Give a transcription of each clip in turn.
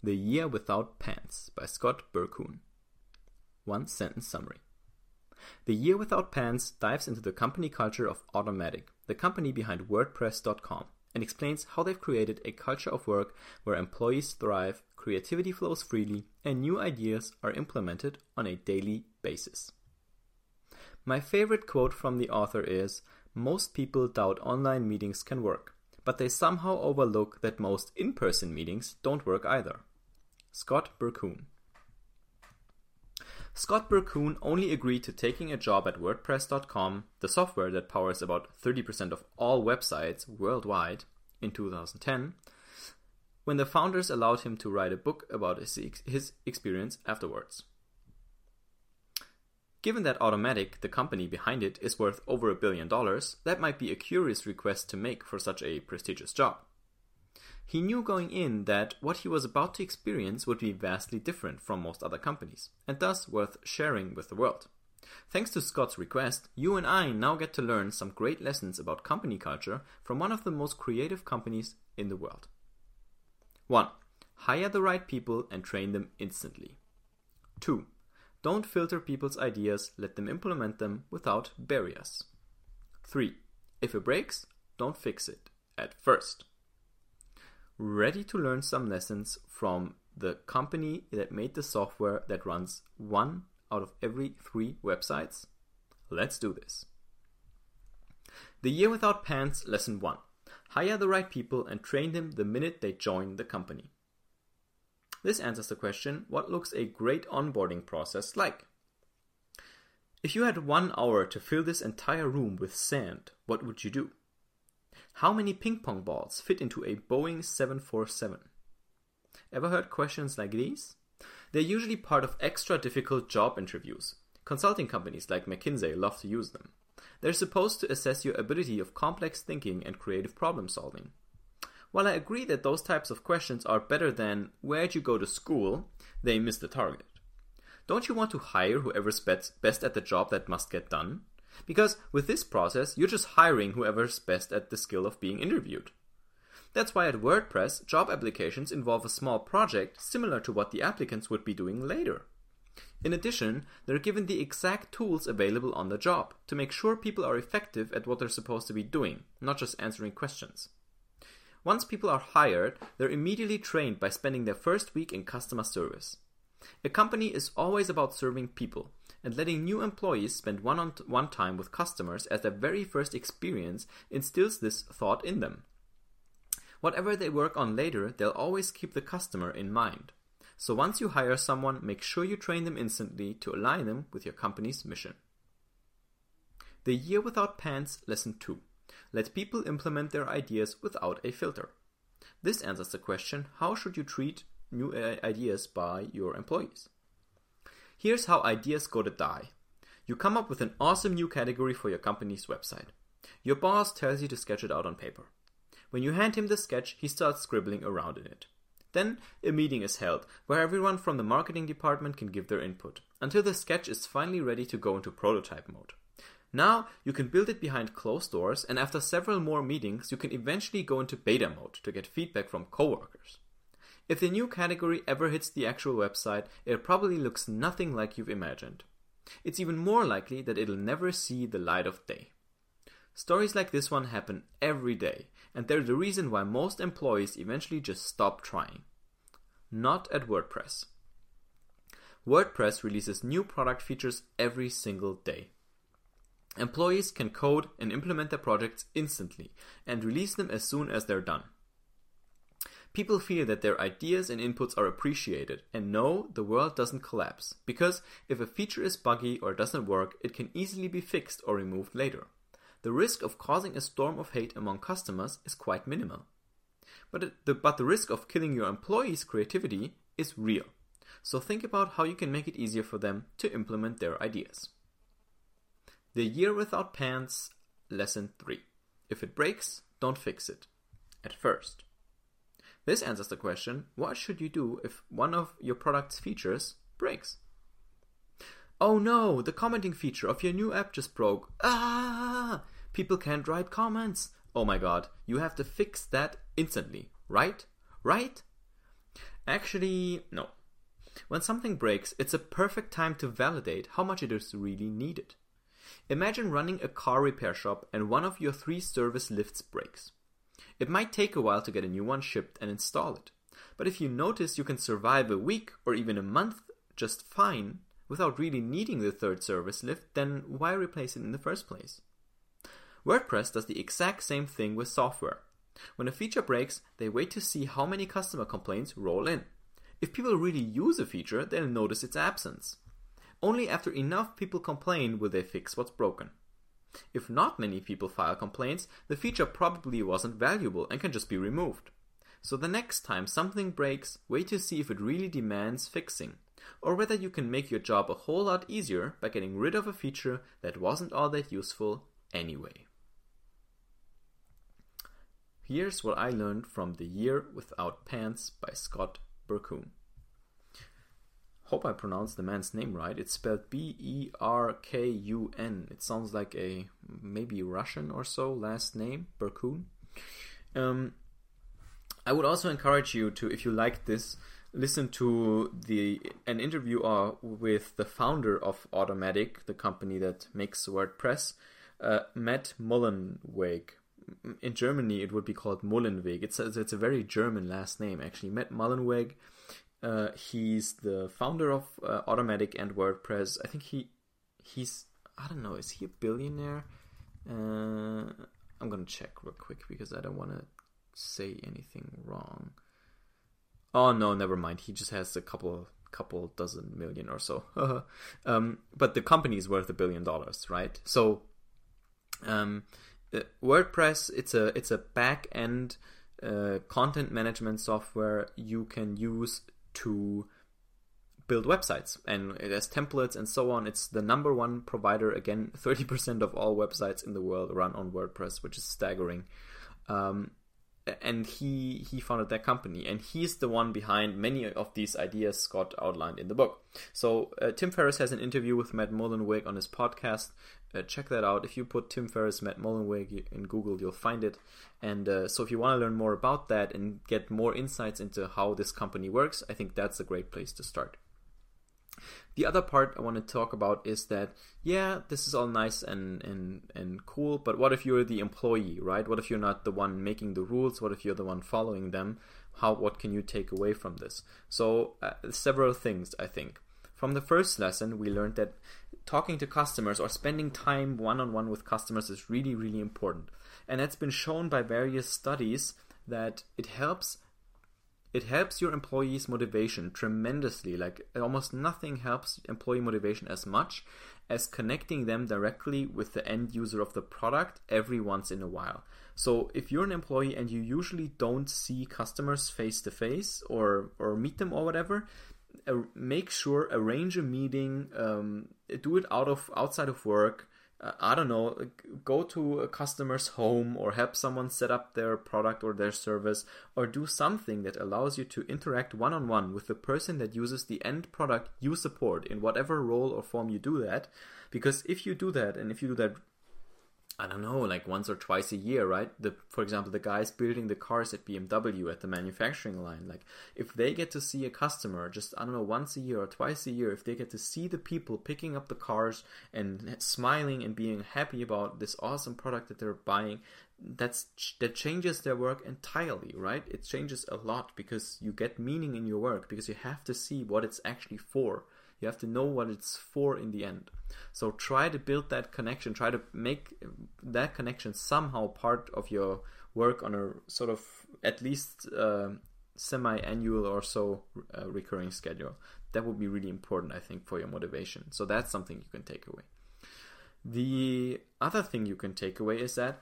The Year Without Pants by Scott Berkun. One sentence summary. The Year Without Pants dives into the company culture of Automattic, the company behind WordPress.com, and explains how they've created a culture of work where employees thrive, creativity flows freely, and new ideas are implemented on a daily basis. My favorite quote from the author is Most people doubt online meetings can work, but they somehow overlook that most in person meetings don't work either. Scott Berkun. Scott Berkun only agreed to taking a job at WordPress.com, the software that powers about 30% of all websites worldwide, in 2010, when the founders allowed him to write a book about his, his experience afterwards. Given that Automattic, the company behind it, is worth over a billion dollars, that might be a curious request to make for such a prestigious job. He knew going in that what he was about to experience would be vastly different from most other companies, and thus worth sharing with the world. Thanks to Scott's request, you and I now get to learn some great lessons about company culture from one of the most creative companies in the world. 1. Hire the right people and train them instantly. 2. Don't filter people's ideas, let them implement them without barriers. 3. If it breaks, don't fix it at first ready to learn some lessons from the company that made the software that runs one out of every three websites? Let's do this. The Year Without Pants Lesson 1 Hire the right people and train them the minute they join the company. This answers the question what looks a great onboarding process like? If you had one hour to fill this entire room with sand, what would you do? How many ping pong balls fit into a Boeing 747? Ever heard questions like these? They're usually part of extra difficult job interviews. Consulting companies like McKinsey love to use them. They're supposed to assess your ability of complex thinking and creative problem solving. While I agree that those types of questions are better than where'd you go to school, they miss the target. Don't you want to hire whoever's best at the job that must get done? Because with this process, you're just hiring whoever's best at the skill of being interviewed. That's why at WordPress, job applications involve a small project similar to what the applicants would be doing later. In addition, they're given the exact tools available on the job to make sure people are effective at what they're supposed to be doing, not just answering questions. Once people are hired, they're immediately trained by spending their first week in customer service. A company is always about serving people, and letting new employees spend one on one time with customers as their very first experience instills this thought in them. Whatever they work on later, they'll always keep the customer in mind. So once you hire someone, make sure you train them instantly to align them with your company's mission. The Year Without Pants Lesson 2 Let people implement their ideas without a filter. This answers the question how should you treat new uh, ideas by your employees? Here's how ideas go to die. You come up with an awesome new category for your company's website. Your boss tells you to sketch it out on paper. When you hand him the sketch, he starts scribbling around in it. Then a meeting is held where everyone from the marketing department can give their input until the sketch is finally ready to go into prototype mode. Now you can build it behind closed doors, and after several more meetings, you can eventually go into beta mode to get feedback from coworkers. If the new category ever hits the actual website, it probably looks nothing like you've imagined. It's even more likely that it'll never see the light of day. Stories like this one happen every day, and they're the reason why most employees eventually just stop trying. Not at WordPress. WordPress releases new product features every single day. Employees can code and implement their projects instantly and release them as soon as they're done. People feel that their ideas and inputs are appreciated and know the world doesn't collapse, because if a feature is buggy or doesn't work, it can easily be fixed or removed later. The risk of causing a storm of hate among customers is quite minimal. But the, but the risk of killing your employees' creativity is real. So think about how you can make it easier for them to implement their ideas. The Year Without Pants Lesson 3 If it breaks, don't fix it. At first. This answers the question what should you do if one of your product's features breaks? Oh no, the commenting feature of your new app just broke. Ah! People can't write comments. Oh my god, you have to fix that instantly, right? Right? Actually, no. When something breaks, it's a perfect time to validate how much it is really needed. Imagine running a car repair shop and one of your three service lifts breaks. It might take a while to get a new one shipped and install it. But if you notice you can survive a week or even a month just fine without really needing the third service lift, then why replace it in the first place? WordPress does the exact same thing with software. When a feature breaks, they wait to see how many customer complaints roll in. If people really use a feature, they'll notice its absence. Only after enough people complain will they fix what's broken. If not many people file complaints, the feature probably wasn't valuable and can just be removed. So the next time something breaks, wait to see if it really demands fixing, or whether you can make your job a whole lot easier by getting rid of a feature that wasn't all that useful anyway. Here's what I learned from The Year Without Pants by Scott Berkun. Hope I pronounced the man's name right. It's spelled B E R K U N. It sounds like a maybe Russian or so last name, Berkun. Um, I would also encourage you to, if you like this, listen to the an interview uh, with the founder of Automattic, the company that makes WordPress, uh, Matt Mullenweg in Germany it would be called Mullenweg. It's a, it's a very German last name actually. Matt Mullenweg. Uh, he's the founder of uh, Automattic and WordPress. I think he he's I don't know. Is he a billionaire? Uh, I'm gonna check real quick because I don't want to say anything wrong. Oh no, never mind. He just has a couple couple dozen million or so. um, but the company is worth a billion dollars, right? So um, uh, WordPress it's a it's a back end uh, content management software you can use to build websites and it has templates and so on. It's the number one provider. Again, 30% of all websites in the world run on WordPress, which is staggering. Um, and he he founded that company. And he's the one behind many of these ideas scott outlined in the book. So uh, tim ferriss has an interview with matt mullenweg on his podcast. Uh, check that out. If you put tim ferriss matt mullenweg in google you'll find it. And uh, so if you want to learn more about that and get more insights into how this company works i think that's a great place to start the other part I want to talk about is that yeah, this is all nice and and and cool, but what if you're the employee, right? What if you're not the one making the rules? What if you're the one following them? How what can you take away from this? So uh, several things I think. From the first lesson, we learned that talking to customers or spending time one on one with customers is really really important. And that's been shown by various studies that it helps it helps your employees' motivation tremendously. Like almost nothing helps employee motivation as much as connecting them directly with the end user of the product every once in a while. So if you're an employee and you usually don't see customers face to face or or meet them or whatever, make sure arrange a meeting, um, do it out of outside of work uh, I don't know, go to a customer's home or help someone set up their product or their service or do something that allows you to interact one on one with the person that uses the end product you support in whatever role or form you do that. Because if you do that and if you do that I don't know, like once or twice a year, right? The, for example, the guys building the cars at BMW at the manufacturing line, like if they get to see a customer just, I don't know, once a year or twice a year, if they get to see the people picking up the cars and smiling and being happy about this awesome product that they're buying, that's that changes their work entirely, right? It changes a lot because you get meaning in your work because you have to see what it's actually for you have to know what it's for in the end. So try to build that connection. Try to make that connection somehow part of your work on a sort of at least uh, semi-annual or so uh, recurring schedule. That would be really important, I think, for your motivation. So that's something you can take away. The other thing you can take away is that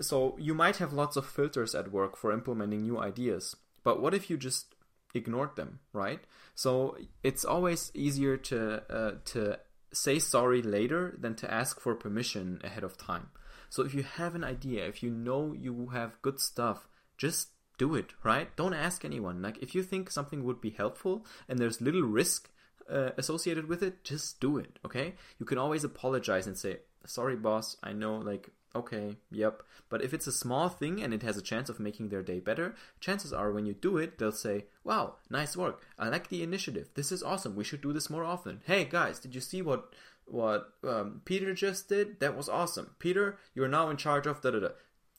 so you might have lots of filters at work for implementing new ideas, but what if you just ignored them, right? So it's always easier to uh, to say sorry later than to ask for permission ahead of time. So if you have an idea, if you know you have good stuff, just do it, right? Don't ask anyone. Like if you think something would be helpful and there's little risk uh, associated with it, just do it, okay? You can always apologize and say, sorry, boss, I know, like, okay, yep. But if it's a small thing and it has a chance of making their day better, chances are when you do it, they'll say, wow, nice work. I like the initiative. This is awesome. We should do this more often. Hey, guys, did you see what what um, Peter just did? That was awesome. Peter, you're now in charge of da da da.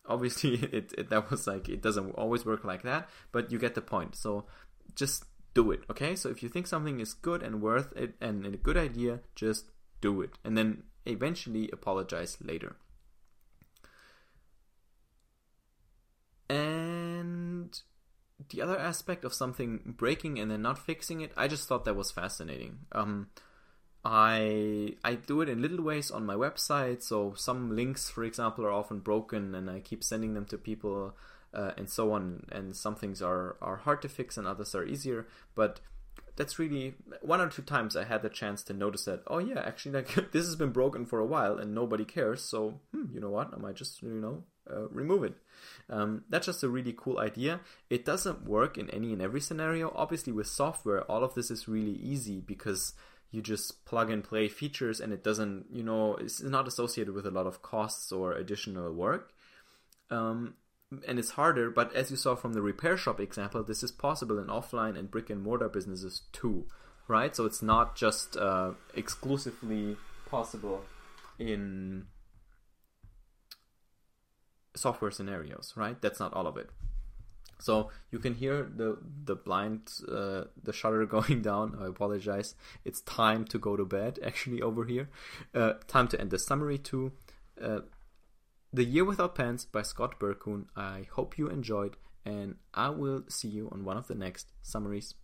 Obviously, it, it that was like it doesn't always work like that, but you get the point. So just do it, okay? So if you think something is good and worth it and, and a good idea, just do it, and then eventually apologize later. And the other aspect of something breaking and then not fixing it, I just thought that was fascinating. Um, I I do it in little ways on my website. So some links, for example, are often broken, and I keep sending them to people, uh, and so on. And some things are are hard to fix, and others are easier. But that's really one or two times I had the chance to notice that. Oh yeah, actually, like this has been broken for a while, and nobody cares. So hmm, you know what? I might just you know uh, remove it. Um, that's just a really cool idea. It doesn't work in any and every scenario. Obviously, with software, all of this is really easy because you just plug and play features and it doesn't, you know, it's not associated with a lot of costs or additional work. Um, and it's harder, but as you saw from the repair shop example, this is possible in offline and brick and mortar businesses too, right? So it's not just uh, exclusively possible in software scenarios, right? That's not all of it. So you can hear the the blind uh, the shutter going down. I apologize. It's time to go to bed. Actually, over here, uh, time to end the summary too. Uh, the Year Without Pants by Scott Berkun. I hope you enjoyed, and I will see you on one of the next summaries.